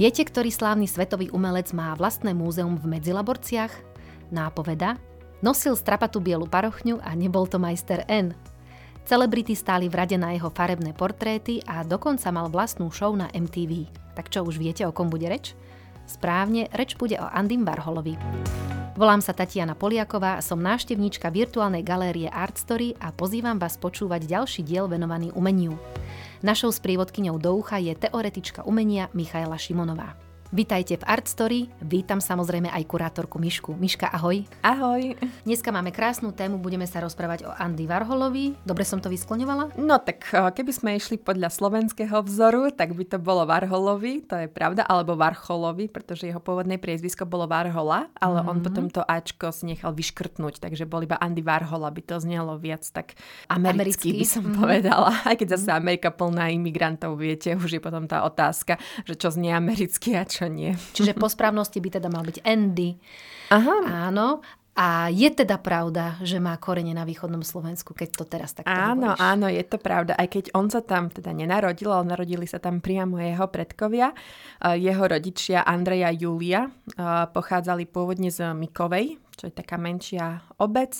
Viete, ktorý slávny svetový umelec má vlastné múzeum v Medzilaborciach? Nápoveda? Nosil strapatú bielu parochňu a nebol to majster N. Celebrity stáli v rade na jeho farebné portréty a dokonca mal vlastnú show na MTV. Tak čo už viete, o kom bude reč? Správne, reč bude o Andym Varholovi. Volám sa Tatiana Poliaková, som návštevníčka virtuálnej galérie Art Story a pozývam vás počúvať ďalší diel venovaný umeniu. Našou sprievodkyňou do ucha je teoretička umenia Michaela Šimonová. Vítajte v Art Story, vítam samozrejme aj kurátorku Mišku. Miška, ahoj. Ahoj. Dneska máme krásnu tému, budeme sa rozprávať o Andy Varholovi. Dobre som to vyskloňovala? No tak eh, keby sme išli podľa slovenského vzoru, tak by to bolo Varholovi, to je pravda, alebo Varcholovi, pretože jeho pôvodné priezvisko bolo Varhola, ale mm-hmm. on mhm. potom to Ačko si nechal vyškrtnúť, takže bol iba Andy Varhol, aby to znelo viac tak americky, americky by som mm-hmm. povedala. Aj keď zase Amerika plná imigrantov, viete, už je potom tá otázka, že čo znie americky a čo čo nie. Čiže po správnosti by teda mal byť Andy. Aha. Áno. A je teda pravda, že má korene na východnom Slovensku, keď to teraz takto Áno, hovoríš. áno, je to pravda. Aj keď on sa tam teda nenarodil, ale narodili sa tam priamo jeho predkovia. Jeho rodičia Andreja Julia pochádzali pôvodne z Mikovej, čo je taká menšia obec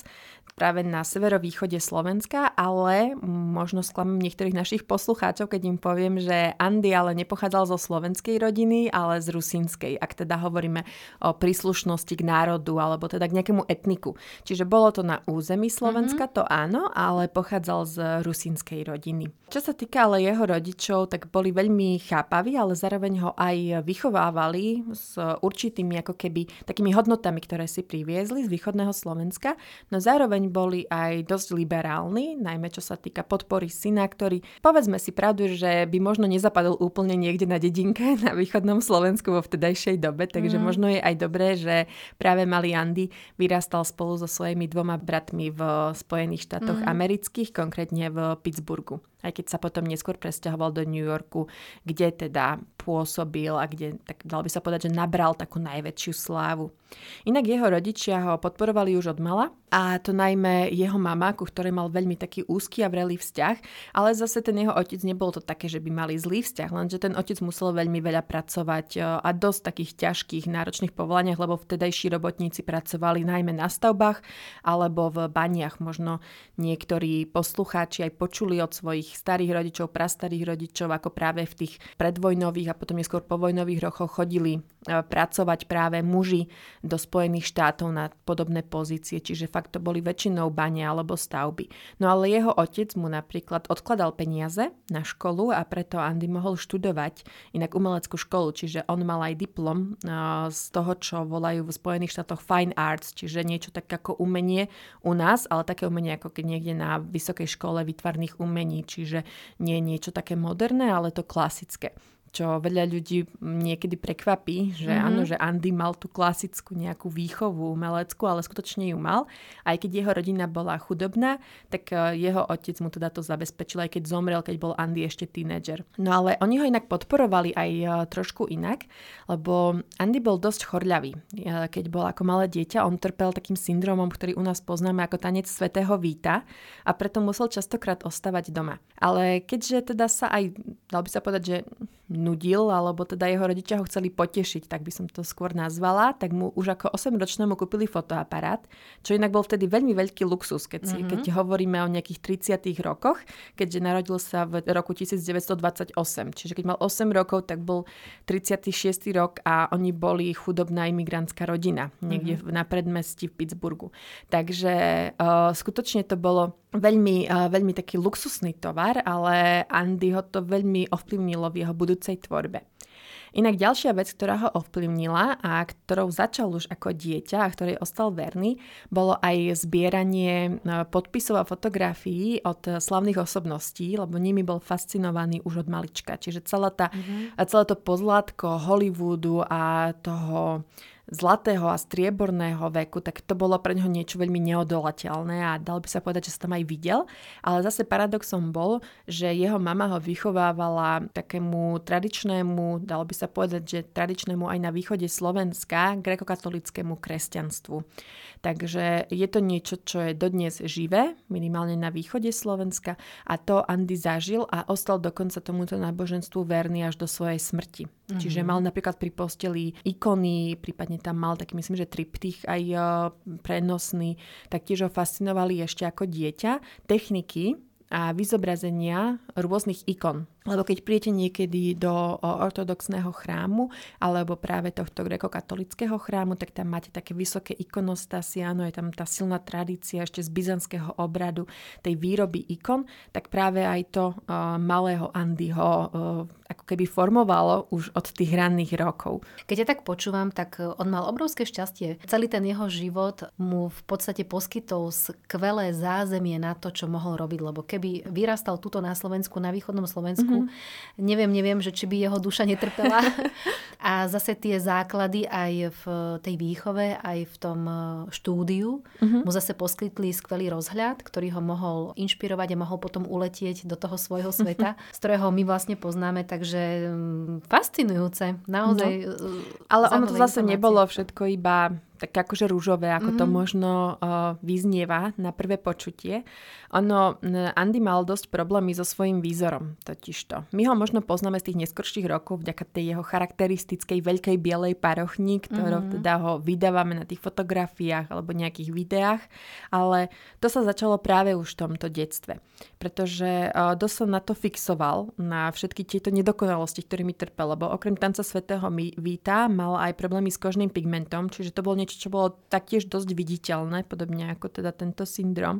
práve na severovýchode Slovenska, ale možno sklamím niektorých našich poslucháčov, keď im poviem, že Andy ale nepochádzal zo slovenskej rodiny, ale z rusínskej, ak teda hovoríme o príslušnosti k národu alebo teda k nejakému etniku. Čiže bolo to na území Slovenska, mm-hmm. to áno, ale pochádzal z rusínskej rodiny. Čo sa týka ale jeho rodičov, tak boli veľmi chápaví, ale zároveň ho aj vychovávali s určitými ako keby takými hodnotami, ktoré si priviezli z východného Slovenska, no zároveň boli aj dosť liberálni, najmä čo sa týka podpory syna, ktorý, povedzme si pravdu, že by možno nezapadol úplne niekde na dedinke na východnom Slovensku vo vtedajšej dobe, takže mm. možno je aj dobré, že práve malý Andy vyrastal spolu so svojimi dvoma bratmi v Spojených štátoch mm. amerických, konkrétne v Pittsburghu aj keď sa potom neskôr presťahoval do New Yorku, kde teda pôsobil a kde, tak dal by sa povedať, že nabral takú najväčšiu slávu. Inak jeho rodičia ho podporovali už od mala a to najmä jeho mama, ku ktorej mal veľmi taký úzky a vrelý vzťah, ale zase ten jeho otec nebol to také, že by mali zlý vzťah, lenže ten otec musel veľmi veľa pracovať e, a dosť takých ťažkých, náročných povolaniach, lebo vtedajší robotníci pracovali najmä na stavbách alebo v baniach. Možno niektorí poslucháči aj počuli od svojich starých rodičov, prastarých rodičov, ako práve v tých predvojnových a potom neskôr povojnových rokoch chodili e, pracovať práve muži do Spojených štátov na podobné pozície, čiže fakt to boli väčšinou bane alebo stavby. No ale jeho otec mu napríklad odkladal peniaze na školu a preto Andy mohol študovať inak umeleckú školu, čiže on mal aj diplom e, z toho, čo volajú v Spojených štátoch Fine Arts, čiže niečo tak ako umenie u nás, ale také umenie ako keď niekde na vysokej škole výtvarných umení, či čiže nie niečo také moderné, ale to klasické čo veľa ľudí niekedy prekvapí, že mm-hmm. áno, že Andy mal tú klasickú nejakú výchovu umeleckú, ale skutočne ju mal. Aj keď jeho rodina bola chudobná, tak e, jeho otec mu teda to zabezpečil, aj keď zomrel, keď bol Andy ešte tínedžer. No ale oni ho inak podporovali aj e, trošku inak, lebo Andy bol dosť chorľavý. E, keď bol ako malé dieťa, on trpel takým syndromom, ktorý u nás poznáme ako tanec svetého víta a preto musel častokrát ostávať doma. Ale keďže teda sa aj, dal by sa povedať, že nudil, alebo teda jeho rodičia ho chceli potešiť, tak by som to skôr nazvala, tak mu už ako 8-ročnému kúpili fotoaparát, čo inak bol vtedy veľmi veľký luxus, keď, si, mm-hmm. keď hovoríme o nejakých 30 rokoch, keďže narodil sa v roku 1928. Čiže keď mal 8 rokov, tak bol 36. rok a oni boli chudobná imigrantská rodina niekde mm-hmm. na predmestí v Pittsburghu. Takže uh, skutočne to bolo veľmi, uh, veľmi taký luxusný tovar, ale Andy ho to veľmi ovplyvnilo v jeho budúcej tvorbe. Inak ďalšia vec, ktorá ho ovplyvnila a ktorou začal už ako dieťa a ktorej ostal verný, bolo aj zbieranie e, podpisov a fotografií od slavných osobností, lebo nimi bol fascinovaný už od malička. Čiže celá tá, mm-hmm. celé to pozlátko Hollywoodu a toho zlatého a strieborného veku, tak to bolo pre neho niečo veľmi neodolateľné a dal by sa povedať, že sa tam aj videl. Ale zase paradoxom bol, že jeho mama ho vychovávala takému tradičnému, dal by sa povedať, že tradičnému aj na východe Slovenska, grekokatolickému kresťanstvu. Takže je to niečo, čo je dodnes živé, minimálne na východe Slovenska a to Andy zažil a ostal dokonca tomuto náboženstvu verný až do svojej smrti. Mm-hmm. Čiže mal napríklad pri posteli ikony, prípadne tam mal taký, myslím, že triptych aj uh, prenosný, tak tiež ho fascinovali ešte ako dieťa. Techniky, a vyzobrazenia rôznych ikon. Lebo keď príjete niekedy do ortodoxného chrámu alebo práve tohto grekokatolického chrámu, tak tam máte také vysoké ikonostasy, áno, je tam tá silná tradícia ešte z byzantského obradu tej výroby ikon, tak práve aj to uh, malého Andyho uh, ako keby formovalo už od tých ranných rokov. Keď ja tak počúvam, tak on mal obrovské šťastie. Celý ten jeho život mu v podstate poskytol skvelé zázemie na to, čo mohol robiť, lebo keby vyrastal tuto na Slovensku, na východnom Slovensku, mm-hmm. neviem, neviem, že či by jeho duša netrpela. a zase tie základy aj v tej výchove, aj v tom e, štúdiu mm-hmm. mu zase poskytli skvelý rozhľad, ktorý ho mohol inšpirovať a mohol potom uletieť do toho svojho sveta, mm-hmm. z ktorého my vlastne poznáme, takže mm, fascinujúce. Naozaj. No. E, Ale ono to zase informácie. nebolo všetko iba tak akože rúžové, ako mm-hmm. to mhm. možno uh, vyznieva na prvé počutie. Ono, Andy mal dosť problémy so svojím výzorom, totižto. My ho možno poznáme z tých neskorších rokov vďaka tej jeho charakteristickej veľkej bielej parochni, ktorou mm-hmm. teda ho vydávame na tých fotografiách alebo nejakých videách, ale to sa začalo práve už v tomto detstve, pretože uh, dosť som na to fixoval, na všetky tieto nedokonalosti, ktorými trpel, lebo okrem tanca svetého víta mal aj problémy s kožným pigmentom, čiže to bol niečo niečo, čo bolo taktiež dosť viditeľné, podobne ako teda tento syndrom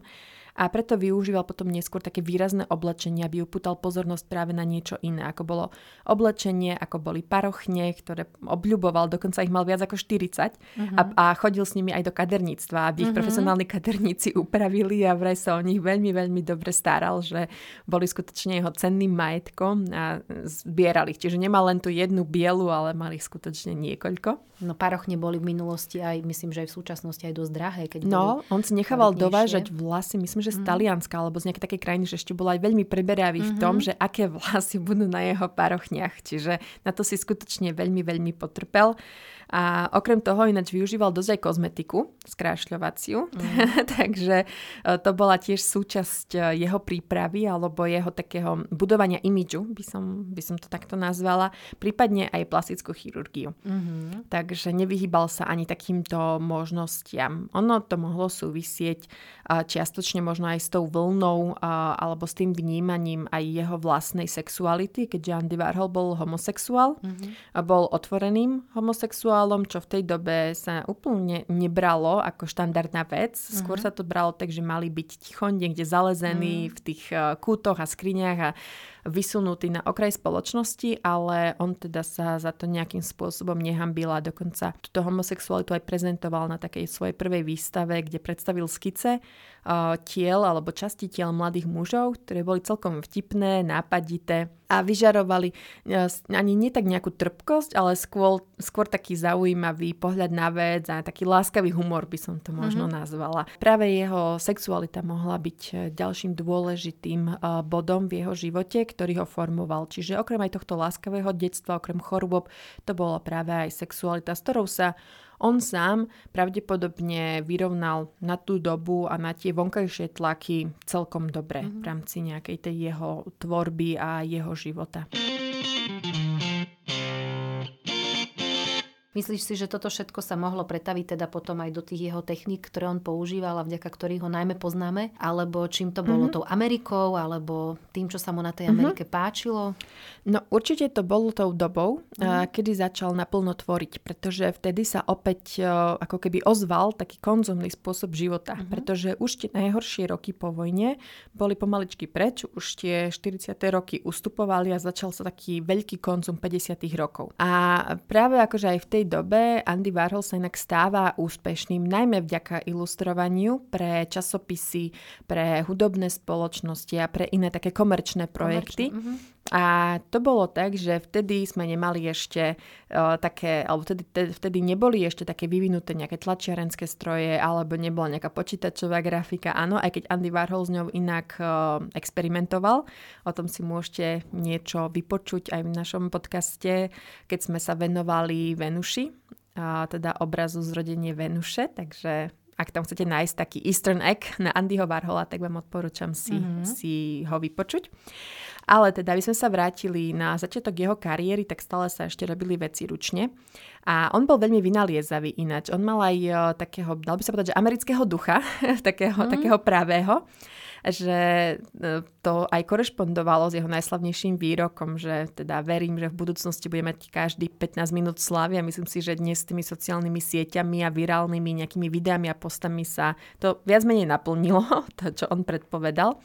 a preto využíval potom neskôr také výrazné oblečenie, aby upútal pozornosť práve na niečo iné, ako bolo oblečenie, ako boli parochne, ktoré obľuboval, dokonca ich mal viac ako 40 uh-huh. a, a chodil s nimi aj do kaderníctva, aby ich uh-huh. profesionálni kaderníci upravili a vraj sa o nich veľmi, veľmi dobre staral, že boli skutočne jeho cenným majetkom a zbierali ich. Čiže nemal len tú jednu bielu, ale mali ich skutočne niekoľko. No parochne boli v minulosti aj, myslím, že aj v súčasnosti aj dosť drahé. Keď no, on si nechával dovážať vlasy, myslím, že z mm. Talianska alebo z nejakej takej krajiny, že ešte bol aj veľmi preberavý mm-hmm. v tom, mhm. že aké vlasy budú na jeho parochniach. Čiže na to si skutočne veľmi, veľmi potrpel. A okrem toho ináč využíval dosť aj kozmetiku, skrášľovaciu. Mm. Takže e, to bola tiež súčasť e, jeho prípravy alebo jeho takého budovania imidžu, by som, by som to takto nazvala. Prípadne aj plastickú chirurgiu. Mm-hmm. Takže nevyhýbal sa ani takýmto možnostiam. Ono to mohlo súvisieť čiastočne možno aj s tou vlnou alebo s tým vnímaním aj jeho vlastnej sexuality, keďže Andy Warhol bol homosexuál. Mm-hmm. Bol otvoreným homosexuálom homosexuálom, čo v tej dobe sa úplne nebralo ako štandardná vec. Skôr uh-huh. sa to bralo tak, že mali byť ticho niekde zalezení uh-huh. v tých uh, kútoch a skriniach a vysunutý na okraj spoločnosti, ale on teda sa za to nejakým spôsobom nehambil a dokonca túto homosexualitu aj prezentoval na takej svojej prvej výstave, kde predstavil skice uh, tiel alebo časti tiel mladých mužov, ktoré boli celkom vtipné, nápadité a vyžarovali uh, ani nie tak nejakú trpkosť, ale skôr, skôr taký zaujímavý pohľad na vec a taký láskavý humor by som to možno mm-hmm. nazvala. Práve jeho sexualita mohla byť uh, ďalším dôležitým uh, bodom v jeho živote, ktorý ho formoval. Čiže okrem aj tohto láskavého detstva, okrem chorôb, to bola práve aj sexualita, s ktorou sa on sám pravdepodobne vyrovnal na tú dobu a na tie vonkajšie tlaky celkom dobre mm-hmm. v rámci nejakej tej jeho tvorby a jeho života. Myslíš si, že toto všetko sa mohlo pretaviť teda potom aj do tých jeho techník, ktoré on používal a vďaka ktorých ho najmä poznáme? Alebo čím to bolo mm-hmm. tou Amerikou, alebo tým, čo sa mu na tej mhm. Amerike mm-hmm. páčilo? No určite to bolo tou dobou, mm-hmm. kedy začal naplno tvoriť, pretože vtedy sa opäť ako keby ozval taký konzumný spôsob života, mm-hmm. pretože už tie najhoršie roky po vojne boli pomaličky preč, už tie 40. roky ustupovali a začal sa taký veľký konzum 50. rokov. A práve akože aj v tej tej dobe Andy Warhol sa inak stáva úspešným najmä vďaka ilustrovaniu pre časopisy, pre hudobné spoločnosti a pre iné také komerčné projekty. Komerčné, uh-huh. A to bolo tak, že vtedy sme nemali ešte uh, také, alebo vtedy, vtedy neboli ešte také vyvinuté nejaké tlačiarenské stroje, alebo nebola nejaká počítačová grafika. Áno, aj keď Andy Warhol s ňou inak uh, experimentoval. O tom si môžete niečo vypočuť aj v našom podcaste, keď sme sa venovali Venuši, a teda obrazu Zrodenie Venuše, takže ak tam chcete nájsť taký Eastern egg na Andyho Warhola, tak vám odporúčam si, mm-hmm. si ho vypočuť. Ale teda, aby sme sa vrátili na začiatok jeho kariéry, tak stále sa ešte robili veci ručne. A on bol veľmi vynaliezavý ináč. On mal aj uh, takého, dal by sa povedať, že amerického ducha, takého, mm. takého pravého že e, to aj korešpondovalo s jeho najslavnejším výrokom, že teda verím, že v budúcnosti bude mať každý 15 minút slavy a myslím si, že dnes s tými sociálnymi sieťami a virálnymi nejakými videami a postami sa to viac menej naplnilo, to čo on predpovedal.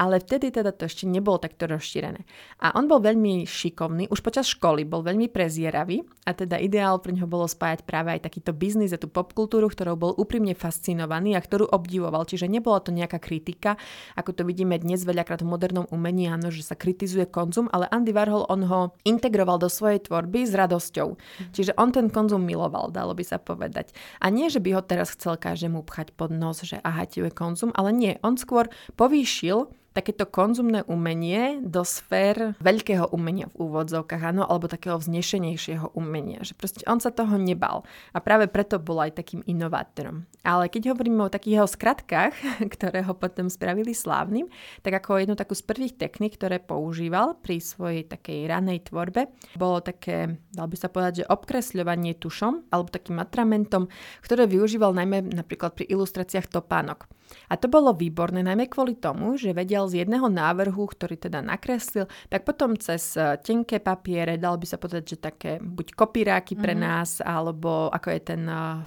Ale vtedy teda to ešte nebolo takto rozšírené. A on bol veľmi šikovný, už počas školy bol veľmi prezieravý a teda ideál pre neho bolo spájať práve aj takýto biznis a tú popkultúru, ktorou bol úprimne fascinovaný a ktorú obdivoval. Čiže nebola to nejaká kritika, ako to vidíme dnes veľakrát v modernom umení, áno, že sa kritizuje konzum, ale Andy Warhol on ho integroval do svojej tvorby s radosťou. Mm. Čiže on ten konzum miloval, dalo by sa povedať. A nie, že by ho teraz chcel každému pchať pod nos, že aha, je konzum, ale nie, on skôr povýšil takéto konzumné umenie do sfér veľkého umenia v úvodzovkách, áno, alebo takého vznešenejšieho umenia. Že proste on sa toho nebal. A práve preto bol aj takým inovátorom. Ale keď hovoríme o takých jeho skratkách, ktoré ho potom spravili slávnym, tak ako jednu takú z prvých technik, ktoré používal pri svojej takej ranej tvorbe, bolo také, dal by sa povedať, že obkresľovanie tušom alebo takým atramentom, ktoré využíval najmä napríklad pri ilustráciách topánok. A to bolo výborné najmä kvôli tomu, že vedel z jedného návrhu, ktorý teda nakreslil, tak potom cez eh, tenké papiere, dal by sa povedať, že také buď kopíráky pre mm-hmm. nás, alebo ako je ten uh,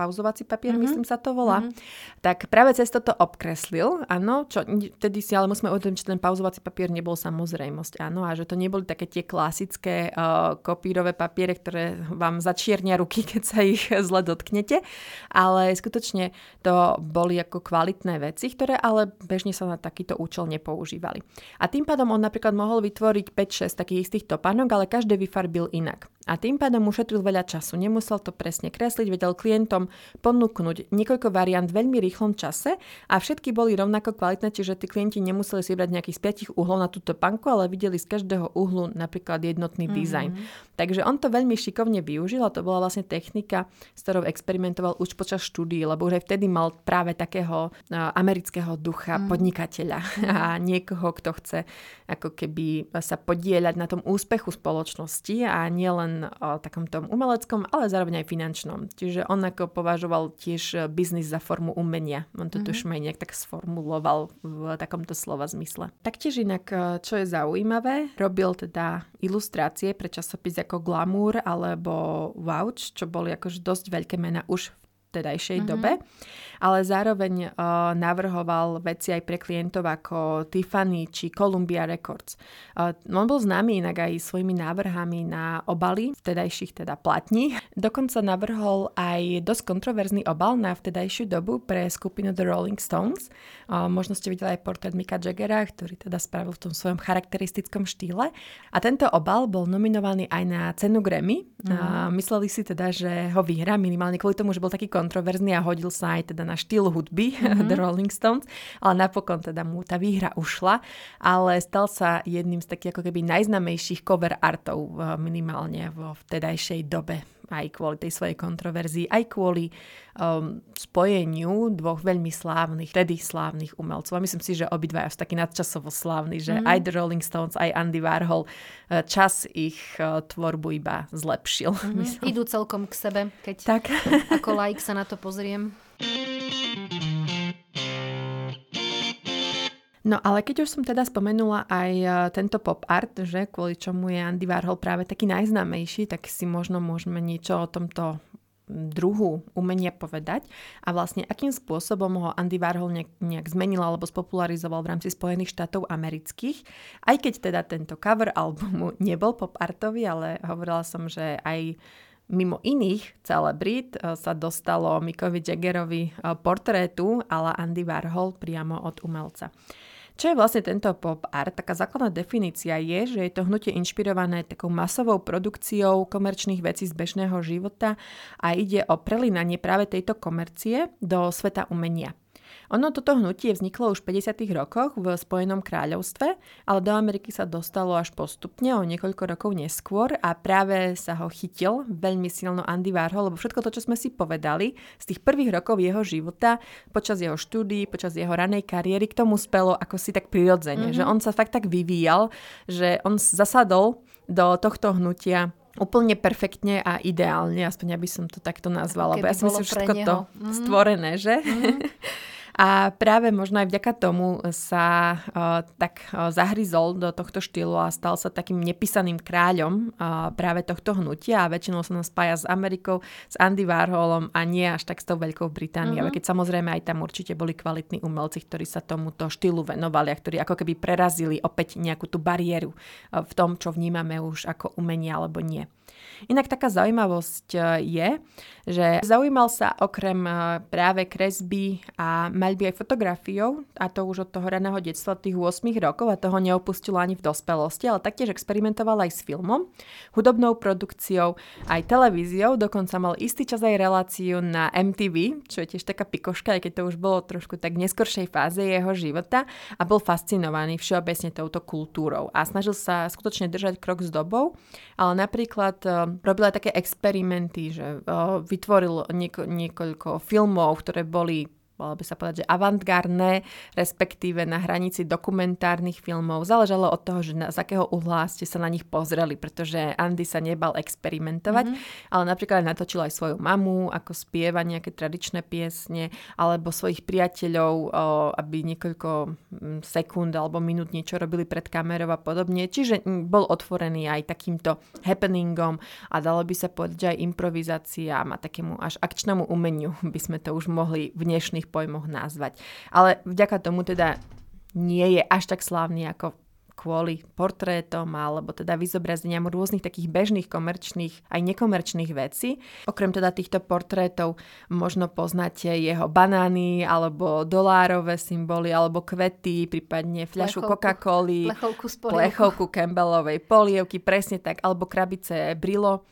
pauzovací papier, mm-hmm. myslím sa to volá, mm-hmm. tak práve cez toto obkreslil, áno, čo vtedy si ale musíme uvedomiť, že ten pauzovací papier nebol samozrejmosť, áno, a že to neboli také tie klasické uh, kopírové papiere, ktoré vám začiernia ruky, keď sa ich zle dotknete, ale skutočne to boli ako kvalitné veci, ktoré ale bežne sa na takýto účel nepoužívali. A tým pádom on napríklad mohol vytvoriť 5-6 takých istých topánok, ale každý vyfarbil inak. A tým pádom ušetril veľa času, nemusel to presne kresliť, vedel klientom ponúknuť niekoľko variant v veľmi rýchlom čase a všetky boli rovnako kvalitné, čiže tí klienti nemuseli si vybrať nejakých z piatich uhlov na túto panku, ale videli z každého uhlu napríklad jednotný mm-hmm. dizajn. Takže on to veľmi šikovne využil a to bola vlastne technika, s ktorou experimentoval už počas štúdií, lebo už aj vtedy mal práve takého amerického ducha mm. podnikateľa a niekoho, kto chce ako keby sa podieľať na tom úspechu spoločnosti a nielen o takom tom umeleckom, ale zároveň aj finančnom. Čiže on ako považoval tiež e, biznis za formu umenia. On to mm-hmm. tuším aj nejak tak sformuloval v takomto slova zmysle. Taktiež inak, e, čo je zaujímavé, robil teda ilustrácie pre časopis ako Glamour alebo Vouch, čo boli akož dosť veľké mena už v tedajšej mm-hmm. dobe ale zároveň uh, navrhoval veci aj pre klientov ako Tiffany či Columbia Records. Uh, on bol známy inak aj svojimi návrhami na obaly vtedajších teda platní. Dokonca navrhol aj dosť kontroverzný obal na vtedajšiu dobu pre skupinu The Rolling Stones. Uh, možno ste videli aj portrét Mika Jaggera, ktorý teda spravil v tom svojom charakteristickom štýle. A tento obal bol nominovaný aj na cenu Grammy. Mm. Uh, mysleli si teda, že ho vyhrá minimálne kvôli tomu, že bol taký kontroverzný a hodil sa aj teda na štýl hudby mm-hmm. The Rolling Stones, ale napokon teda mu tá výhra ušla, ale stal sa jedným z takých ako keby najznamejších cover artov minimálne vo vtedajšej dobe aj kvôli tej svojej kontroverzii, aj kvôli um, spojeniu dvoch veľmi slávnych, tedy slávnych umelcov. A myslím si, že obidva sú takí nadčasovo slávni, že mm. aj The Rolling Stones, aj Andy Warhol uh, čas ich uh, tvorbu iba zlepšil. Mm-hmm. Idú celkom k sebe, keď tak. ako like sa na to pozriem. No ale keď už som teda spomenula aj e, tento pop art, že kvôli čomu je Andy Warhol práve taký najznámejší, tak si možno môžeme niečo o tomto druhu umenia povedať a vlastne akým spôsobom ho Andy Warhol nejak, nejak zmenil alebo spopularizoval v rámci Spojených štátov amerických. Aj keď teda tento cover albumu nebol pop artový, ale hovorila som, že aj mimo iných celebrít e, sa dostalo Mikovi Jaggerovi e, portrétu ala Andy Warhol priamo od umelca. Čo je vlastne tento pop art? Taká základná definícia je, že je to hnutie inšpirované takou masovou produkciou komerčných vecí z bežného života a ide o prelinanie práve tejto komercie do sveta umenia. Ono toto hnutie vzniklo už v 50. rokoch v Spojenom kráľovstve, ale do Ameriky sa dostalo až postupne o niekoľko rokov neskôr a práve sa ho chytil veľmi silno Andy Warhol, lebo všetko to, čo sme si povedali z tých prvých rokov jeho života, počas jeho štúdií, počas jeho ranej kariéry, k tomu spelo ako si tak prirodzene, mm-hmm. že on sa fakt tak vyvíjal, že on zasadol do tohto hnutia úplne perfektne a ideálne, aspoň aby som to takto nazvala, lebo ja si myslím, že všetko to mm-hmm. stvorené, že? Mm-hmm. A práve možno aj vďaka tomu sa uh, tak uh, zahryzol do tohto štýlu a stal sa takým nepísaným kráľom uh, práve tohto hnutia a väčšinou sa nám spája s Amerikou, s Andy Warholom a nie až tak s tou Veľkou Britániou. Uh-huh. Keď samozrejme aj tam určite boli kvalitní umelci, ktorí sa tomuto štýlu venovali a ktorí ako keby prerazili opäť nejakú tú bariéru uh, v tom, čo vnímame už ako umenie alebo nie. Inak taká zaujímavosť je, že zaujímal sa okrem práve kresby a maľby aj fotografiou, a to už od toho raného detstva, tých 8 rokov a toho neopustil ani v dospelosti, ale taktiež experimentoval aj s filmom, hudobnou produkciou, aj televíziou, dokonca mal istý čas aj reláciu na MTV, čo je tiež taká pikoška, aj keď to už bolo trošku tak neskoršej fáze jeho života a bol fascinovaný všeobecne touto kultúrou a snažil sa skutočne držať krok s dobou, ale napríklad e, robil aj také experimenty, že vytvoril nieko, niekoľko filmov, ktoré boli malo by sa povedať, že avantgardné, respektíve na hranici dokumentárnych filmov. Záležalo od toho, že na, z akého uhla ste sa na nich pozreli, pretože Andy sa nebal experimentovať, mm-hmm. ale napríklad natočil aj svoju mamu, ako spieva nejaké tradičné piesne, alebo svojich priateľov, o, aby niekoľko mm, sekúnd alebo minút niečo robili pred kamerou a podobne. Čiže mm, bol otvorený aj takýmto happeningom a dalo by sa povedať, že aj improvizáciám a takému až akčnému umeniu by sme to už mohli v dnešných pojmoch nazvať. Ale vďaka tomu teda nie je až tak slávny ako kvôli portrétom alebo teda vyzobrazeniam rôznych takých bežných komerčných aj nekomerčných vecí. Okrem teda týchto portrétov možno poznáte jeho banány alebo dolárové symboly alebo kvety, prípadne fľašu Coca-Coly, plechovku, plechovku Campbellovej polievky, presne tak, alebo krabice Brilo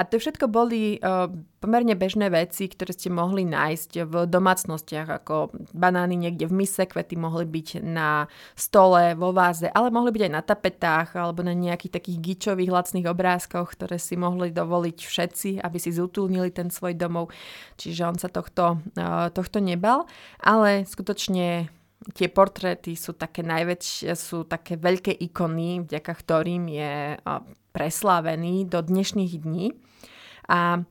a to všetko boli uh, pomerne bežné veci, ktoré ste mohli nájsť v domácnostiach, ako banány niekde v mise, kvety mohli byť na stole, vo váze, ale mohli byť aj na tapetách alebo na nejakých takých gičových lacných obrázkoch, ktoré si mohli dovoliť všetci, aby si zútulnili ten svoj domov. Čiže on sa tohto, uh, tohto nebal, ale skutočne tie portréty sú také najväčšie, sú také veľké ikony, vďaka ktorým je preslávený do dnešných dní. A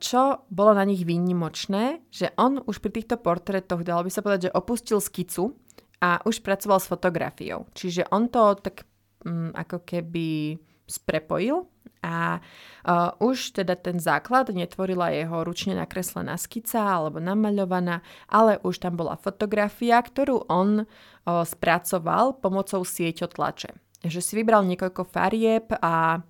čo bolo na nich výnimočné, že on už pri týchto portrétoch, dalo by sa povedať, že opustil skicu a už pracoval s fotografiou. Čiže on to tak um, ako keby sprepojil a uh, už teda ten základ netvorila jeho ručne nakreslená skica alebo namaľovaná, ale už tam bola fotografia, ktorú on uh, spracoval pomocou sieťotlače. Že si vybral niekoľko farieb a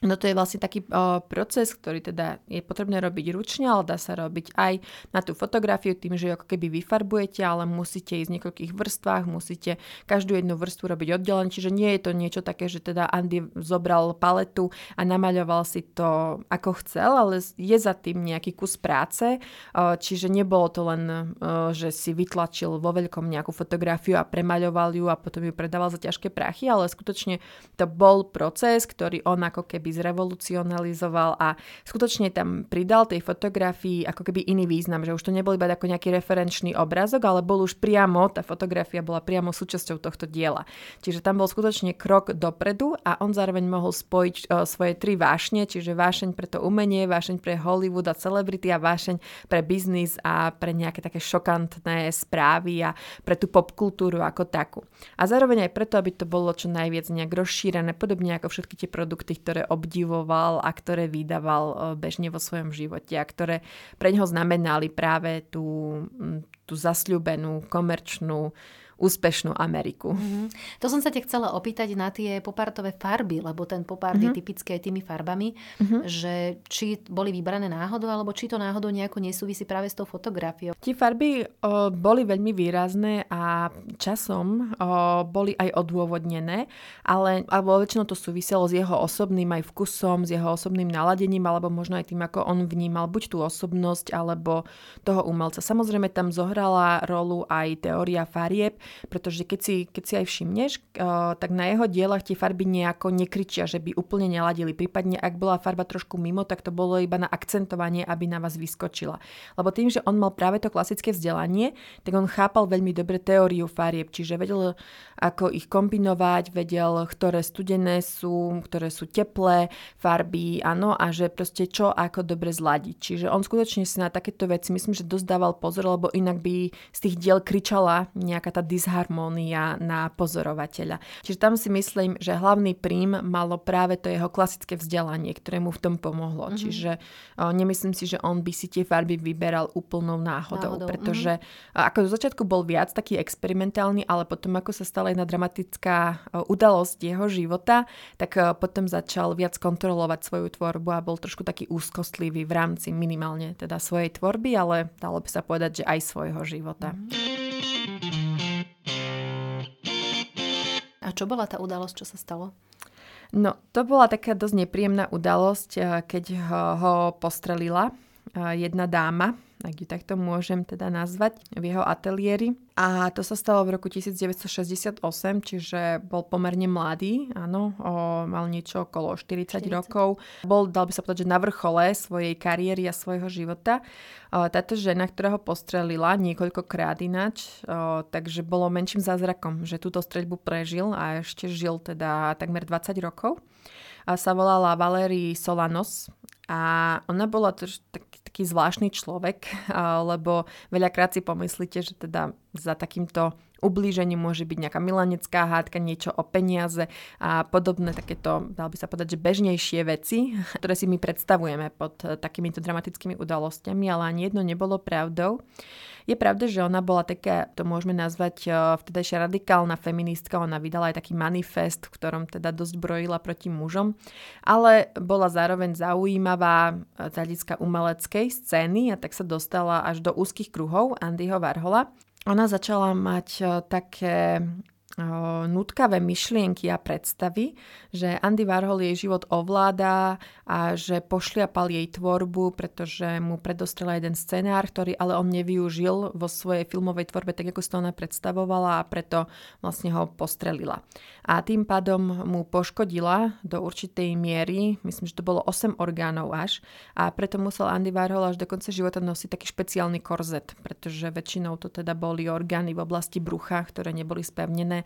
No to je vlastne taký o, proces, ktorý teda je potrebné robiť ručne, ale dá sa robiť aj na tú fotografiu tým, že ako keby vyfarbujete, ale musíte ísť v niekoľkých vrstvách, musíte každú jednu vrstvu robiť oddelenie, čiže nie je to niečo také, že teda Andy zobral paletu a namaľoval si to ako chcel, ale je za tým nejaký kus práce, o, čiže nebolo to len, o, že si vytlačil vo veľkom nejakú fotografiu a premaľoval ju a potom ju predával za ťažké prachy, ale skutočne to bol proces, ktorý on ako keby keby zrevolucionalizoval a skutočne tam pridal tej fotografii ako keby iný význam, že už to nebol iba ako nejaký referenčný obrázok, ale bol už priamo, tá fotografia bola priamo súčasťou tohto diela. Čiže tam bol skutočne krok dopredu a on zároveň mohol spojiť o, svoje tri vášne, čiže vášeň pre to umenie, vášeň pre Hollywood a celebrity a vášeň pre biznis a pre nejaké také šokantné správy a pre tú popkultúru ako takú. A zároveň aj preto, aby to bolo čo najviac nejak rozšírené, podobne ako všetky tie produkty, ktoré ob obdivoval a ktoré vydával e, bežne vo svojom živote a ktoré pre neho znamenali práve tú, tú zasľubenú komerčnú úspešnú Ameriku. Mm-hmm. To som sa ťa chcela opýtať na tie popartové farby, lebo ten popart mm-hmm. je mhm. typické tými farbami, mm-hmm. že či boli vybrané náhodou, alebo či to náhodou nejako nesúvisí práve s tou fotografiou. Tie farby o, boli veľmi výrazné a časom o, boli aj odôvodnené, ale alebo väčšinou to súviselo s jeho osobným aj vkusom, s jeho osobným naladením, alebo možno aj tým, ako on vnímal buď tú osobnosť, alebo toho umelca. Samozrejme tam zohrala rolu aj teória farieb, pretože keď si, keď si aj všimneš, uh, tak na jeho dielach tie farby nejako nekričia, že by úplne neladili. Prípadne ak bola farba trošku mimo, tak to bolo iba na akcentovanie, aby na vás vyskočila. Lebo tým, že on mal práve to klasické vzdelanie, tak on chápal veľmi dobre teóriu farieb, čiže vedel, ako ich kombinovať, vedel, ktoré studené sú, ktoré sú teplé farby, áno, a že proste čo ako dobre zladiť. Čiže on skutočne si na takéto veci myslím, že dosť dával pozor, lebo inak by z tých diel kričala nejaká tá disharmónia na pozorovateľa. Čiže tam si myslím, že hlavný prím malo práve to jeho klasické vzdelanie, ktoré mu v tom pomohlo. Mm-hmm. Čiže o, nemyslím si, že on by si tie farby vyberal úplnou náhodou, náhodou. pretože mm-hmm. ako do začiatku bol viac taký experimentálny, ale potom ako sa stala jedna dramatická udalosť jeho života, tak potom začal viac kontrolovať svoju tvorbu a bol trošku taký úzkostlivý v rámci minimálne teda svojej tvorby, ale dalo by sa povedať, že aj svojho života. A čo bola tá udalosť, čo sa stalo? No, to bola taká dosť nepríjemná udalosť, eh, keď ho, ho postrelila eh, jedna dáma, ak ju takto môžem teda nazvať, v jeho ateliéri. A to sa stalo v roku 1968, čiže bol pomerne mladý, áno, o, mal niečo okolo 40, 40 rokov. Bol, dal by sa povedať, že na vrchole svojej kariéry a svojho života. O, táto žena, ktorá ho postrelila niekoľkokrát ináč, o, takže bolo menším zázrakom, že túto streľbu prežil a ešte žil teda takmer 20 rokov. A sa volala Valery Solanos a ona bola to, tak, taký zvláštny človek, lebo veľakrát si pomyslíte, že teda za takýmto ublížením môže byť nejaká milanecká hádka, niečo o peniaze a podobné takéto, dal by sa povedať, že bežnejšie veci, ktoré si my predstavujeme pod takýmito dramatickými udalosťami, ale ani jedno nebolo pravdou. Je pravda, že ona bola taká, to môžeme nazvať e, vtedajšia radikálna feministka, ona vydala aj taký manifest, v ktorom teda dosť brojila proti mužom, ale bola zároveň zaujímavá e, z hľadiska umeleckej scény a tak sa dostala až do úzkých kruhov Andyho Varhola ona začala mať e, také nutkavé myšlienky a predstavy, že Andy Warhol jej život ovláda a že pošliapal jej tvorbu, pretože mu predostrela jeden scenár, ktorý ale on nevyužil vo svojej filmovej tvorbe tak, ako si to ona predstavovala a preto vlastne ho postrelila. A tým pádom mu poškodila do určitej miery, myslím, že to bolo 8 orgánov až a preto musel Andy Warhol až do konca života nosiť taký špeciálny korzet, pretože väčšinou to teda boli orgány v oblasti brucha, ktoré neboli spevnené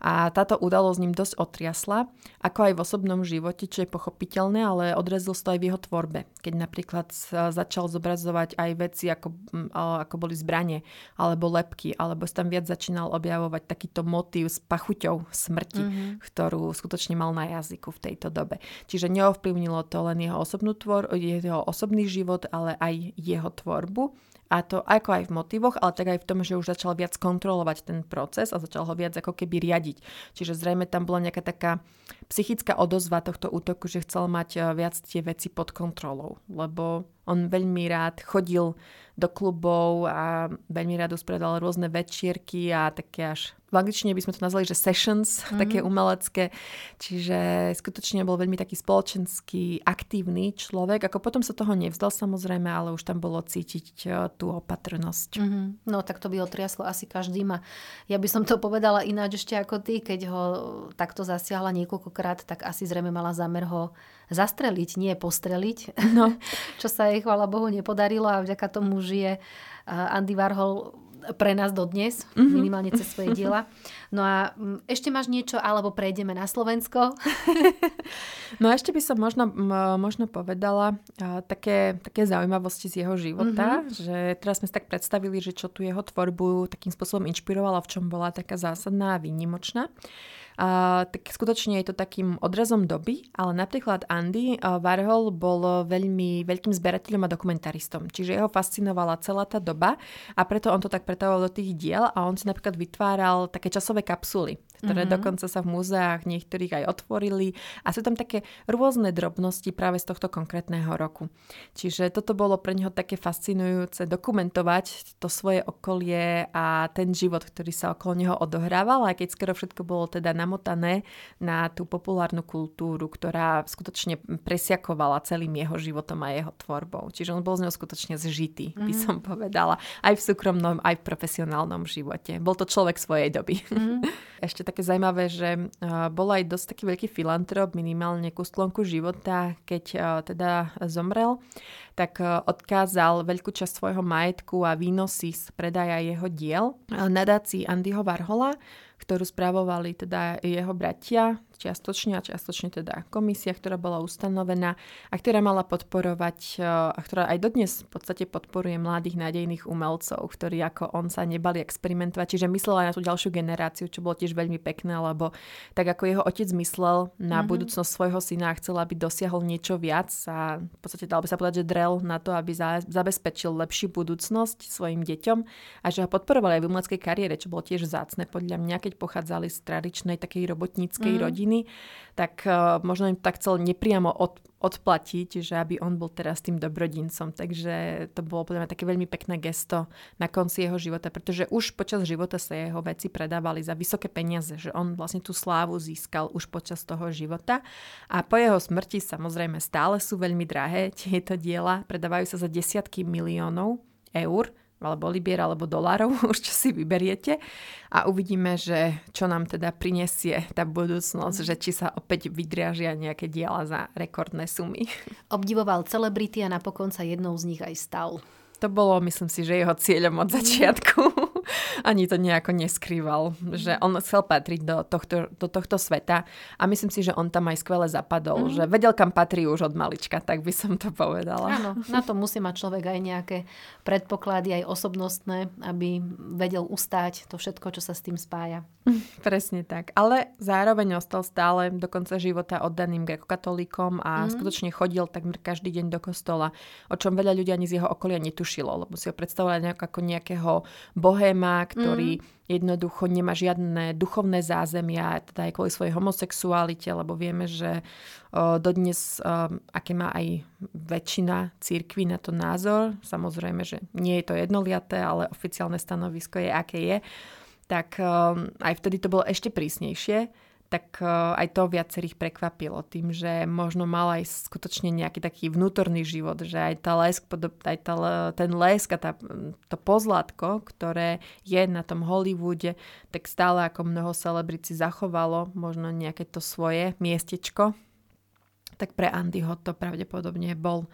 a táto udalosť ním dosť otriasla, ako aj v osobnom živote, čo je pochopiteľné, ale odrazil sa to aj v jeho tvorbe. Keď napríklad začal zobrazovať aj veci, ako, ako boli zbranie, alebo lepky, alebo tam viac začínal objavovať takýto motív s pachuťou smrti, mm-hmm. ktorú skutočne mal na jazyku v tejto dobe. Čiže neovplyvnilo to len jeho, osobnú tvor, jeho osobný život, ale aj jeho tvorbu. A to ako aj v motivoch, ale tak aj v tom, že už začal viac kontrolovať ten proces a začal ho viac ako keby riadiť. Čiže zrejme tam bola nejaká taká psychická odozva tohto útoku, že chcel mať eh, viac tie veci pod kontrolou. Lebo on veľmi rád chodil do klubov a veľmi rád uspredal rôzne večierky a také až v angličtine by sme to nazvali, že sessions, mm-hmm. také umelecké. Čiže skutočne bol veľmi taký spoločenský, aktívny človek. Ako potom sa toho nevzdal samozrejme, ale už tam bolo cítiť e, tú opatrnosť. Mm-hmm. No tak to by otriaslo asi každý ma. Ja by som to povedala ináč ešte ako ty, keď ho takto zasiahla niekoľkokrát, tak asi zrejme mala zámer ho zastreliť, nie postreliť. No. Čo sa jej, chvála Bohu, nepodarilo a vďaka tomu žije Andy Warhol pre nás dodnes, mm-hmm. minimálne cez svoje diela. No a mm, ešte máš niečo, alebo prejdeme na Slovensko? no a ešte by som možno, možno povedala a, také, také zaujímavosti z jeho života, mm-hmm. že teraz sme si tak predstavili, že čo tu jeho tvorbu takým spôsobom inšpirovala, v čom bola taká zásadná a výnimočná. Tak skutočne je to takým odrazom doby, ale napríklad Andy uh, Warhol bol veľmi veľkým zberateľom a dokumentaristom, čiže jeho fascinovala celá tá doba a preto on to tak pretavoval do tých diel a on si napríklad vytváral také časové kapsuly ktoré mm-hmm. dokonca sa v múzeách niektorých aj otvorili a sú tam také rôzne drobnosti práve z tohto konkrétneho roku. Čiže toto bolo pre neho také fascinujúce dokumentovať to svoje okolie a ten život, ktorý sa okolo neho odohrával, aj keď skoro všetko bolo teda namotané na tú populárnu kultúru, ktorá skutočne presiakovala celým jeho životom a jeho tvorbou. Čiže on bol z neho skutočne zžitý, by mhm. som povedala, aj v súkromnom, aj v profesionálnom živote. Bol to človek svojej doby. Mm-hmm. Ešte také zaujímavé, že bol aj dosť taký veľký filantrop, minimálne ku sklonku života, keď teda zomrel, tak odkázal veľkú časť svojho majetku a výnosy z predaja jeho diel nadácii Andyho Varhola, ktorú správovali teda jeho bratia, čiastočne a čiastočne teda komisia, ktorá bola ustanovená a ktorá mala podporovať e, a ktorá aj dodnes v podstate podporuje mladých nádejných umelcov, ktorí ako on sa nebali experimentovať, čiže myslel aj na tú ďalšiu generáciu, čo bolo tiež veľmi pekné, lebo tak ako jeho otec myslel na mm-hmm. budúcnosť svojho syna a chcel, aby dosiahol niečo viac a v podstate dalo by sa povedať, že drel na to, aby za, zabezpečil lepšiu budúcnosť svojim deťom a že ho podporovali aj v umeleckej kariére, čo bolo tiež zácne podľa mňa, keď pochádzali z tradičnej takej robotníckej mm. rodiny, tak uh, možno im tak chcel nepriamo od, odplatiť, že aby on bol teraz tým dobrodincom. Takže to bolo podľa mňa také veľmi pekné gesto na konci jeho života, pretože už počas života sa jeho veci predávali za vysoké peniaze, že on vlastne tú slávu získal už počas toho života. A po jeho smrti samozrejme stále sú veľmi drahé tieto diela, predávajú sa za desiatky miliónov eur alebo libier, alebo dolárov, už čo si vyberiete. A uvidíme, že čo nám teda prinesie tá budúcnosť, že či sa opäť vydriažia nejaké diela za rekordné sumy. Obdivoval celebrity a napokon sa jednou z nich aj stal. To bolo, myslím si, že jeho cieľom od začiatku ani to nejako neskrýval, že on chcel patriť do tohto, do tohto sveta a myslím si, že on tam aj skvele zapadol, mm. že vedel, kam patrí už od malička, tak by som to povedala. Áno, na to musí mať človek aj nejaké predpoklady, aj osobnostné, aby vedel ustáť to všetko, čo sa s tým spája. Presne tak. Ale zároveň ostal stále do konca života oddaným grekokatolíkom a mm. skutočne chodil takmer každý deň do kostola, o čom veľa ľudí ani z jeho okolia netušilo, lebo si ho predstavovali nejak, ako nejakého bohéma, ktorý mm. jednoducho nemá žiadne duchovné zázemia, teda aj kvôli svojej homosexualite, lebo vieme, že o, dodnes, o, aké má aj väčšina církví na to názor, samozrejme, že nie je to jednoliaté, ale oficiálne stanovisko je, aké je, tak um, aj vtedy to bolo ešte prísnejšie, tak uh, aj to viacerých prekvapilo tým, že možno mal aj skutočne nejaký taký vnútorný život, že aj, tá lesk, aj tá, ten lesk a tá, to pozlátko, ktoré je na tom Hollywoode, tak stále ako mnoho celebrici zachovalo možno nejaké to svoje miestečko, tak pre Andyho to pravdepodobne bol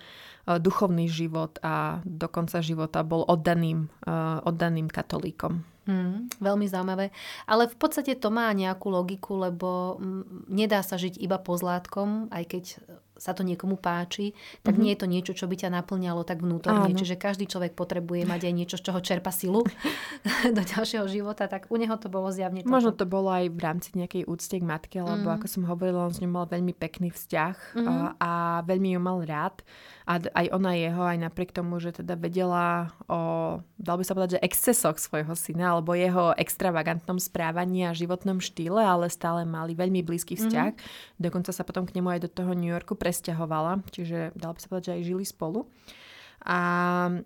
duchovný život a do konca života bol oddaným, uh, oddaným katolíkom. Hmm, veľmi zaujímavé. Ale v podstate to má nejakú logiku, lebo mm, nedá sa žiť iba pozlátkom, aj keď sa to niekomu páči, tak mm-hmm. nie je to niečo, čo by ťa naplňalo tak vnútorne. Áno. Čiže každý človek potrebuje mať aj niečo, z čoho čerpa silu do ďalšieho života, tak u neho to bolo zjavne toto. Možno to bolo aj v rámci nejakej úcty k matke, lebo mm. ako som hovorila, on s ňou mal veľmi pekný vzťah mm-hmm. a, a veľmi ju mal rád. A aj ona jeho, aj napriek tomu, že teda vedela o, dal by sa povedať, že excesoch svojho syna, alebo jeho extravagantnom správaní a životnom štýle, ale stále mali veľmi blízky vzťah. Mm-hmm. Dokonca sa potom k nemu aj do toho New Yorku presťahovala, čiže dalo by sa povedať, že aj žili spolu. A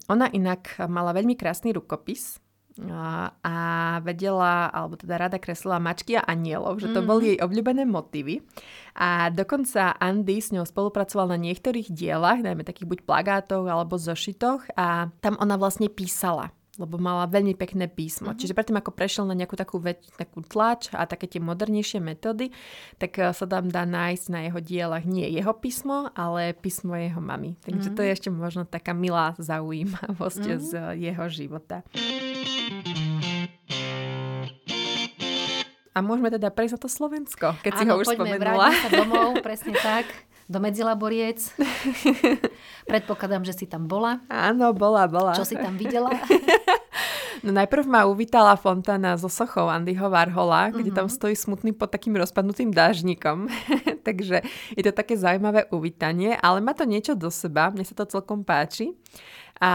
ona inak mala veľmi krásny rukopis, a vedela, alebo teda rada kreslila mačky a anielov, že to mm-hmm. boli jej obľúbené motívy. A dokonca Andy s ňou spolupracoval na niektorých dielach, najmä takých buď plagátoch alebo zošitoch a tam ona vlastne písala lebo mala veľmi pekné písmo. Uh-huh. Čiže predtým, ako prešiel na nejakú takú, väč- takú tlač a také tie modernejšie metódy, tak uh, sa tam dá nájsť na jeho dielach nie jeho písmo, ale písmo jeho mamy. Takže uh-huh. to je ešte možno taká milá zaujímavosť uh-huh. z uh, jeho života. A môžeme teda prejsť na to Slovensko, keď Áno, si ho už poďme, spomenula. sa domov, presne tak do Medzilaboriec. Predpokladám, že si tam bola. Áno, bola, bola. Čo si tam videla? No najprv ma uvítala fontána so sochou Andyho Varhola, kde mm-hmm. tam mhm. stojí smutný pod takým rozpadnutým dážnikom. Takže je to také zaujímavé uvítanie, ale má to niečo do seba, mne sa to celkom páči. A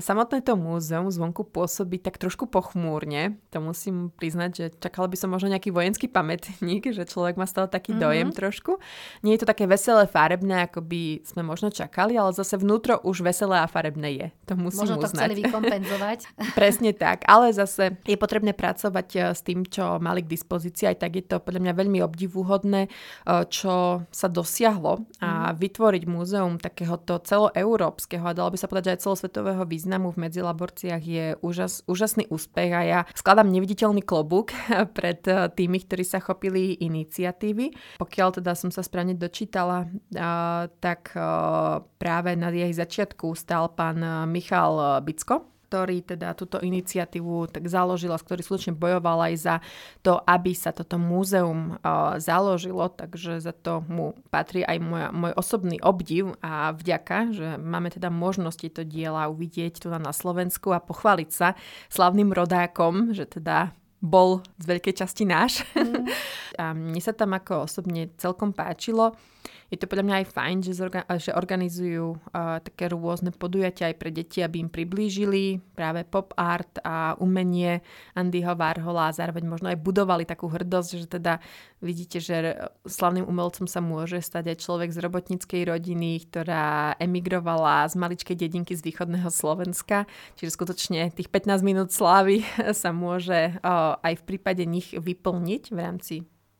samotné to múzeum zvonku pôsobí tak trošku pochmúrne. To musím priznať, že čakala by som možno nejaký vojenský pamätník, že človek má z toho taký mm-hmm. dojem trošku. Nie je to také veselé, farebné, ako by sme možno čakali, ale zase vnútro už veselé a farebné je. To musím možno uznať. to chceli vykompenzovať. Presne tak, ale zase je potrebné pracovať eh, s tým, čo mali k dispozícii. Aj tak je to podľa mňa veľmi obdivuhodné, eh, čo sa dosiahlo a mm. vytvoriť múzeum takéhoto celoeurópskeho a dalo by sa povedať, že aj celosvetového významu v medzilaborciách je úžas, úžasný úspech a ja skladám neviditeľný klobúk pred eh, tými, ktorí sa chopili iniciatívy. Pokiaľ teda som sa správne dočítala, eh, tak eh, práve na jej začiatku stál pán Michal Bicko, ktorý teda túto iniciatívu tak založil a ktorý skutočne bojoval aj za to, aby sa toto múzeum uh, založilo, takže za to mu patrí aj môj, môj osobný obdiv a vďaka, že máme teda možnosť tieto diela uvidieť tu na Slovensku a pochváliť sa slavným rodákom, že teda bol z veľkej časti náš. Mm. a mne sa tam ako osobne celkom páčilo. Je to podľa mňa aj fajn, že, zorga- že organizujú uh, také rôzne podujatia aj pre deti, aby im priblížili práve pop art a umenie Andyho Warhola a zároveň možno aj budovali takú hrdosť, že teda vidíte, že slavným umelcom sa môže stať aj človek z robotníckej rodiny, ktorá emigrovala z maličkej dedinky z východného Slovenska. Čiže skutočne tých 15 minút slávy sa môže uh, aj v prípade nich vyplniť v rámci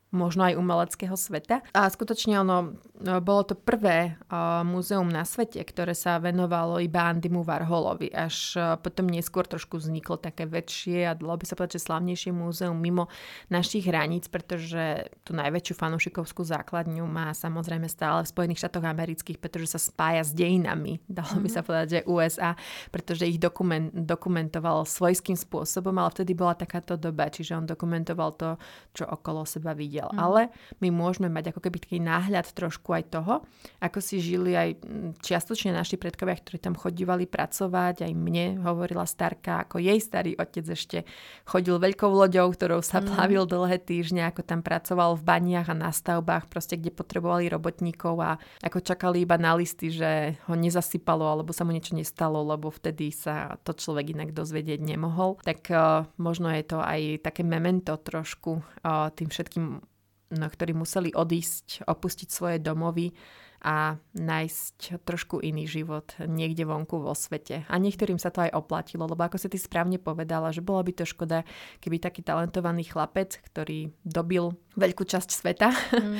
možno aj umeleckého sveta. A skutočne ono, no, bolo to prvé uh, múzeum na svete, ktoré sa venovalo iba Andymu Varholovi. Až uh, potom neskôr trošku vzniklo také väčšie a dalo by sa povedať, že slavnejšie múzeum mimo našich hraníc, pretože tú najväčšiu fanúšikovskú základňu má samozrejme stále v Spojených štátoch amerických, pretože sa spája s dejinami, dalo by sa mhm. povedať, že USA, pretože ich dokument, dokumentoval svojským spôsobom, ale vtedy bola takáto doba, čiže on dokumentoval to, čo okolo seba videl videl. Mm. Ale my môžeme mať ako keby taký náhľad trošku aj toho, ako si žili aj čiastočne naši predkovia, ktorí tam chodívali pracovať. Aj mne hovorila starka, ako jej starý otec ešte chodil veľkou loďou, ktorou sa mm. plavil dlhé týždne, ako tam pracoval v baniach a na stavbách, proste kde potrebovali robotníkov a ako čakali iba na listy, že ho nezasypalo alebo sa mu niečo nestalo, lebo vtedy sa to človek inak dozvedieť nemohol. Tak uh, možno je to aj také memento trošku uh, tým všetkým ktorí museli odísť, opustiť svoje domovy a nájsť trošku iný život niekde vonku vo svete. A niektorým sa to aj oplatilo, lebo ako si ty správne povedala, že bolo by to škoda, keby taký talentovaný chlapec, ktorý dobil veľkú časť sveta, mm.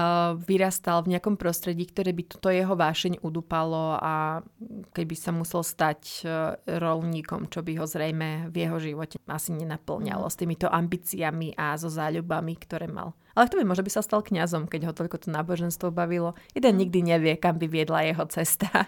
vyrastal v nejakom prostredí, ktoré by toto jeho vášeň udupalo a keby sa musel stať e, rolníkom, čo by ho zrejme v jeho živote asi nenaplňalo mm. s týmito ambíciami a so záľubami, ktoré mal. Ale kto by možno by sa stal kňazom, keď ho toľko to náboženstvo bavilo. Jeden mm. nikdy nevie, kam by viedla jeho cesta.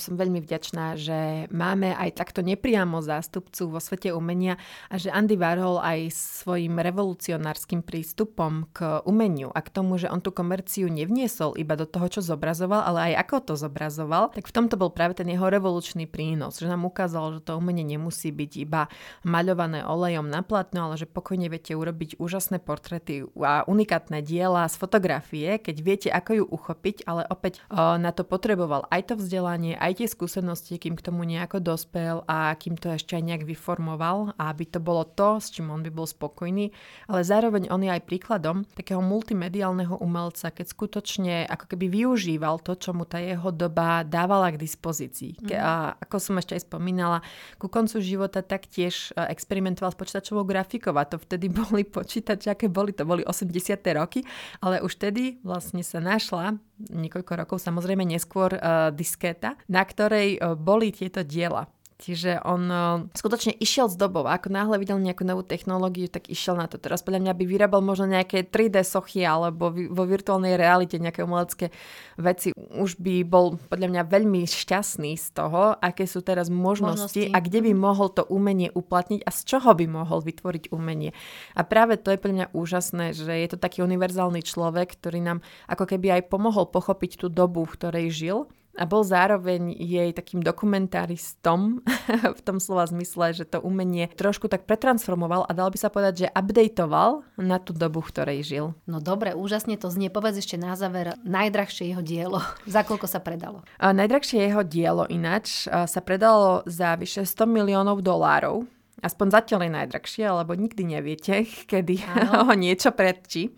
Som veľmi vďačná, že máme aj takto nepriamo zástupcu vo svete umenia a že Andy Warhol aj svojim revolucionárskym prístupom k umeniu a k tomu, že on tú komerciu nevniesol iba do toho, čo zobrazoval, ale aj ako to zobrazoval, tak v tomto bol práve ten jeho revolučný prínos, že nám ukázal, že to umenie nemusí byť iba maľované olejom na platno, ale že pokojne viete urobiť úžasné portrety a unikátne diela z fotografie, keď viete, ako ju uchopiť, ale opäť o, na to potreboval aj to vzdelanie, aj aj tie skúsenosti, kým k tomu nejako dospel a kým to ešte aj nejak vyformoval a aby to bolo to, s čím on by bol spokojný, ale zároveň on je aj príkladom takého multimediálneho umelca, keď skutočne ako keby využíval to, čo mu tá jeho doba dávala k dispozícii. Mm. A ako som ešte aj spomínala, ku koncu života taktiež e, experimentoval s počítačovou grafikou a to vtedy boli počítače, aké boli, to boli 80. roky, ale už vtedy vlastne sa našla niekoľko rokov samozrejme neskôr uh, diskéta, na ktorej uh, boli tieto diela. Čiže on uh, skutočne išiel s dobou. Ako náhle videl nejakú novú technológiu, tak išiel na to. Teraz podľa mňa by vyrábal možno nejaké 3D sochy alebo vo virtuálnej realite nejaké umelecké veci. Už by bol podľa mňa veľmi šťastný z toho, aké sú teraz možnosti, možnosti. a kde by mhm. mohol to umenie uplatniť a z čoho by mohol vytvoriť umenie. A práve to je pre mňa úžasné, že je to taký univerzálny človek, ktorý nám ako keby aj pomohol pochopiť tú dobu, v ktorej žil a bol zároveň jej takým dokumentaristom v tom slova zmysle, že to umenie trošku tak pretransformoval a dal by sa povedať, že updateoval na tú dobu, v ktorej žil. No dobre, úžasne to znie. Povedz ešte na záver najdrahšie jeho dielo. za koľko sa predalo? A najdrahšie jeho dielo ináč sa predalo za vyše 100 miliónov dolárov. Aspoň zatiaľ je najdrahšie, lebo nikdy neviete, kedy ho niečo predčí.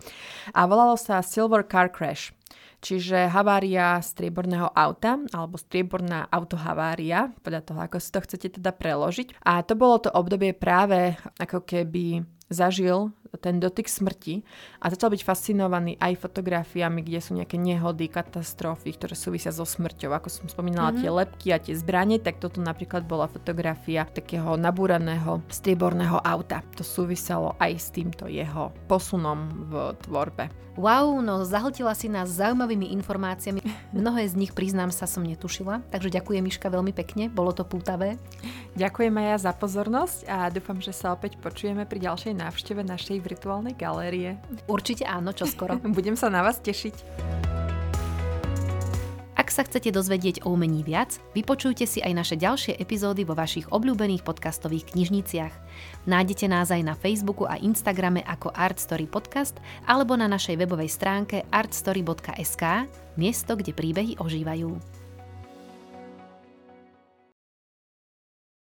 A volalo sa Silver Car Crash čiže havária strieborného auta alebo strieborná autohavária, podľa toho, ako si to chcete teda preložiť. A to bolo to obdobie práve ako keby zažil ten dotyk smrti a začal byť fascinovaný aj fotografiami, kde sú nejaké nehody, katastrofy, ktoré súvisia so smrťou. Ako som spomínala, mm-hmm. tie lepky a tie zbranie, tak toto napríklad bola fotografia takého nabúraného strieborného auta. To súviselo aj s týmto jeho posunom v tvorbe. Wow, no zahltila si nás zaujímavými informáciami. Mnohé z nich, priznám sa, som netušila. Takže ďakujem Miška veľmi pekne, bolo to pútavé. Ďakujem aj ja za pozornosť a dúfam, že sa opäť počujeme pri ďalšej návšteve našej virtuálnej galérie. Určite áno, čo skoro. Budem sa na vás tešiť. Ak sa chcete dozvedieť o umení viac, vypočujte si aj naše ďalšie epizódy vo vašich obľúbených podcastových knižniciach. Nájdete nás aj na Facebooku a Instagrame ako Art Story Podcast alebo na našej webovej stránke artstory.sk, miesto, kde príbehy ožívajú.